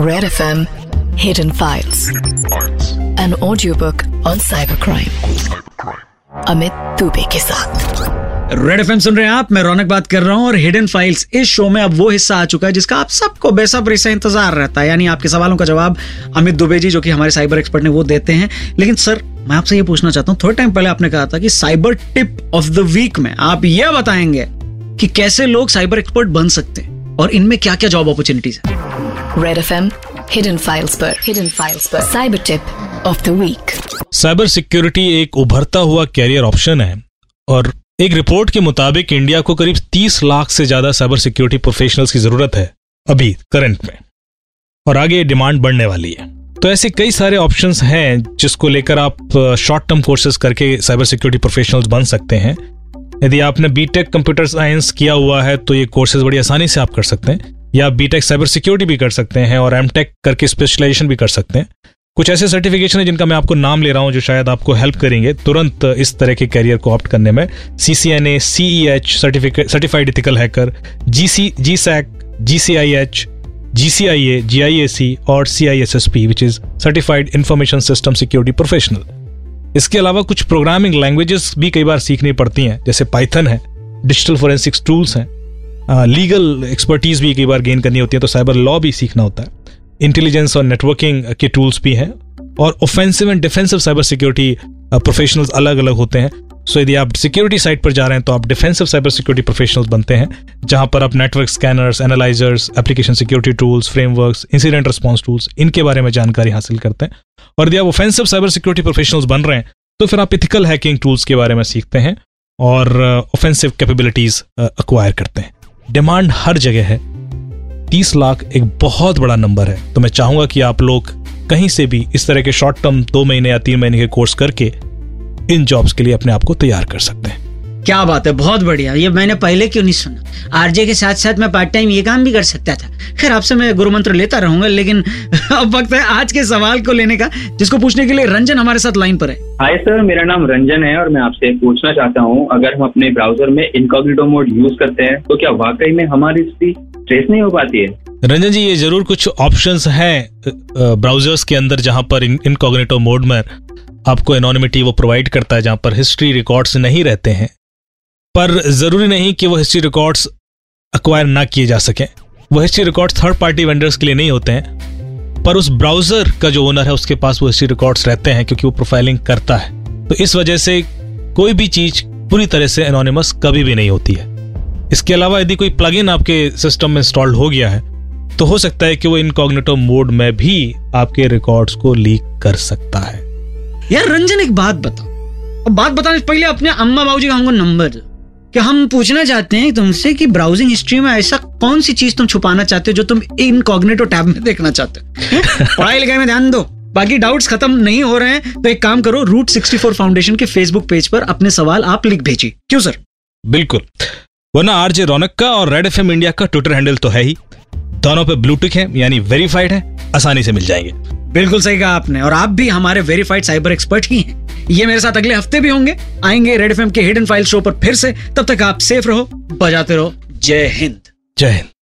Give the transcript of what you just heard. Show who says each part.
Speaker 1: Red FM Hidden Files. An audiobook on cybercrime. Amit Dubey के साथ
Speaker 2: red F सुन रहे हैं आप, मैं रौनक बात कर रहा हूँ और हिडन फाइल्स इस शो में अब वो हिस्सा आ चुका है जिसका आप सबको बेसब्री से इंतज़ार रहता है यानी आपके सवालों का जवाब अमित दुबे जी, जो कि हमारे साइबर एक्सपर्ट ने वो देते हैं लेकिन सर, मैं आपसे ये पूछना चाहता हूँ, थोड़े टाइम पहले आपने कहा था कि cyber tip of the week में आप ये बताएँगे कि कैसे लोग साइबर एक्सपर्ट बन सकते हैं और इनमें क्या क्या जॉब अपॉर्चुनिटीज़ है
Speaker 1: Red FM Hidden Files पर, Hidden Files पर. Cyber Tip of the Week.
Speaker 3: Cyber security एक उभरता हुआ कैरियर ऑप्शन है और एक रिपोर्ट के मुताबिक इंडिया को करीब 30 लाख से ज़्यादा साइबर सिक्योरिटी प्रोफेशनल्स की ज़रूरत है अभी करंट में। और आगे डिमांड बढ़ने वाली है। तो ऐसे कई सारे ऑप्शंस हैं जिसको लेकर आप शॉर्ट टर्म कोर्सेज करके साइबर सिक्योरिटी प्रोफेशनल्स बन सकते हैं। यदि आपने बीटेक कंप्यूटर साइंस किया हुआ है तो ये कोर्सेज बड़ी आसानी से आप कर सकते हैं। या बीटेक साइबर सिक्योरिटी भी कर सकते हैं और एमटेक करके स्पेशलाइजेशन भी कर सकते हैं। कुछ ऐसे सर्टिफिकेशन है जिनका मैं आपको नाम ले रहा हूँ जो शायद आपको हेल्प करेंगे। तुरंत इस तरह के कैरियर को ऑप्ट करने में C C N A CE H certificate certified ethical hacker G C G SEC G C I H G C I A G I A C और C I S S P which is certified information system security professional इसके अलावा कुछ programming languages भी कई बार सीखनी पड़ती हैं, जैसे पाइथन है डिजिटल फोरेंसिक्स टूल्स हैं। लीगल एक्सपर्टीज भी कई बार गेन करनी होती है तो साइबर लॉ भी सीखना होता है। इंटेलिजेंस और नेटवर्किंग के टूल्स भी हैं, और offensive and defensive cyber security professionals अलग अलग होते हैं। सो यदि आप सिक्योरिटी साइड पर जा रहे हैं तो आप डिफेंसिव साइबर सिक्योरिटी प्रोफेशनल्स बनते हैं, जहाँ पर आप network scanners analysers application security tools frameworks incident response tools इनके बारे में जानकारी हासिल करते हैं। और यदि आप ऑफेंसिव साइबर सिक्योरिटी प्रोफेशनल्स बन रहे हैं तो फिर आप इथिकल हैकिंग टूल्स के बारे में सीखते हैं, और ऑफेंसिव कैपेबिलिटीज अक्वायर करते हैं। डिमांड हर जगह है। तीस लाख एक बहुत बड़ा नंबर है। तो मैं चाहूँगा कि आप लोग कहीं से भी इस तरह के शॉर्ट टर्म दो महीने या तीन महीने के कोर्स करके इन जॉब्स के लिए अपने आप को तैयार कर सकते हैं।
Speaker 2: क्या बात है बहुत बढ़िया। ये मैंने पहले क्यों नहीं सुना? आरजे के साथ साथ मैं पार्ट टाइम ये काम भी कर सकता था। खैर आपसे मैं गुरु मंत्र लेता रहूँगा लेकिन अब वक्त है आज के सवाल को लेने का जिसको पूछने के लिए रंजन हमारे साथ लाइन पर है।
Speaker 4: हाय सर मेरा नाम रंजन है और मैं आपसे पूछना चाहता हूँ। अगर हम अपने ब्राउज़र में इनकॉग्निटो मोड यूज़ करते हैं तो क्या वाकई में हमारी स्थिति ट्रेस नहीं हो पाती है?
Speaker 3: रंजन जी ये ज़रूर कुछ ऑप्शंस हैं ब्राउजर्स के अंदर जहाँ पर इनकॉग्निटो मोड में आपको एनोनिमिटी वो प्रोवाइड करता है जहाँ पर हिस्ट्री रिकॉर्ड्स नहीं रहते हैं। पर ज़रूरी नहीं कि वो हिस्ट्री रिकॉर्ड्स अक्वायर ना किए जा सकें। वो history records third party vendors के लिए नहीं होते हैं, पर उस ब्राउज़र का जो ओनर है, उसके पास वो हिस्ट्री रिकॉर्ड्स रहते हैं क्योंकि वो प्रोफाइलिंग करता है। तो इस वजह से कोई भी चीज़ पूरी तरह से एनोनिमस कभी भी नहीं होती है। इसके अलावा यदि कोई प्लगइन आपके सिस्टम में इंस्टॉल्ड हो गया है तो हो सकता है कि वो इनकॉग्निटो मोड में भी आपके रिकॉर्ड्स को लीक कर सकता है।
Speaker 2: यार, रंजन, एक बात बताओ। अब बात बताने से पहले अपने अम्मा बाबू जी का नंबर कि हम पूछना चाहते हैं तुमसे कि ब्राउजिंग हिस्ट्री में ऐसा कौन सी चीज़ तुम छुपाना चाहते हो जो तुम इनकॉग्निटो टैब में देखना चाहते हो? पढ़ाई लिखाई में ध्यान दो। बाकी डाउट्स खत्म नहीं हो रहे हैं तो एक काम करो रूट 64 फाउंडेशन के फेसबुक पेज पर अपने सवाल आप लिख भेजिए। क्यों सर
Speaker 3: बिल्कुल। वरना आरजे रौनक का और रेड एफएम इंडिया का ट्विटर हैंडल तो है ही। दोनों पे ब्लूटूथ है यानी वेरीफाइड है आसानी से मिल जाएँगे।
Speaker 2: बिल्कुल सही कहा आपने और आप भी हमारे वेरीफाइड साइबर एक्सपर्ट ही हैं। ये मेरे साथ अगले हफ़्ते भी होंगे। आएँगे रेड एफ़ के हिडन फ़ाइल शो पर फिर से। तब तक आप सेफ़ रहो, बजाते रहो। जय हिंद।
Speaker 3: जय हिंद।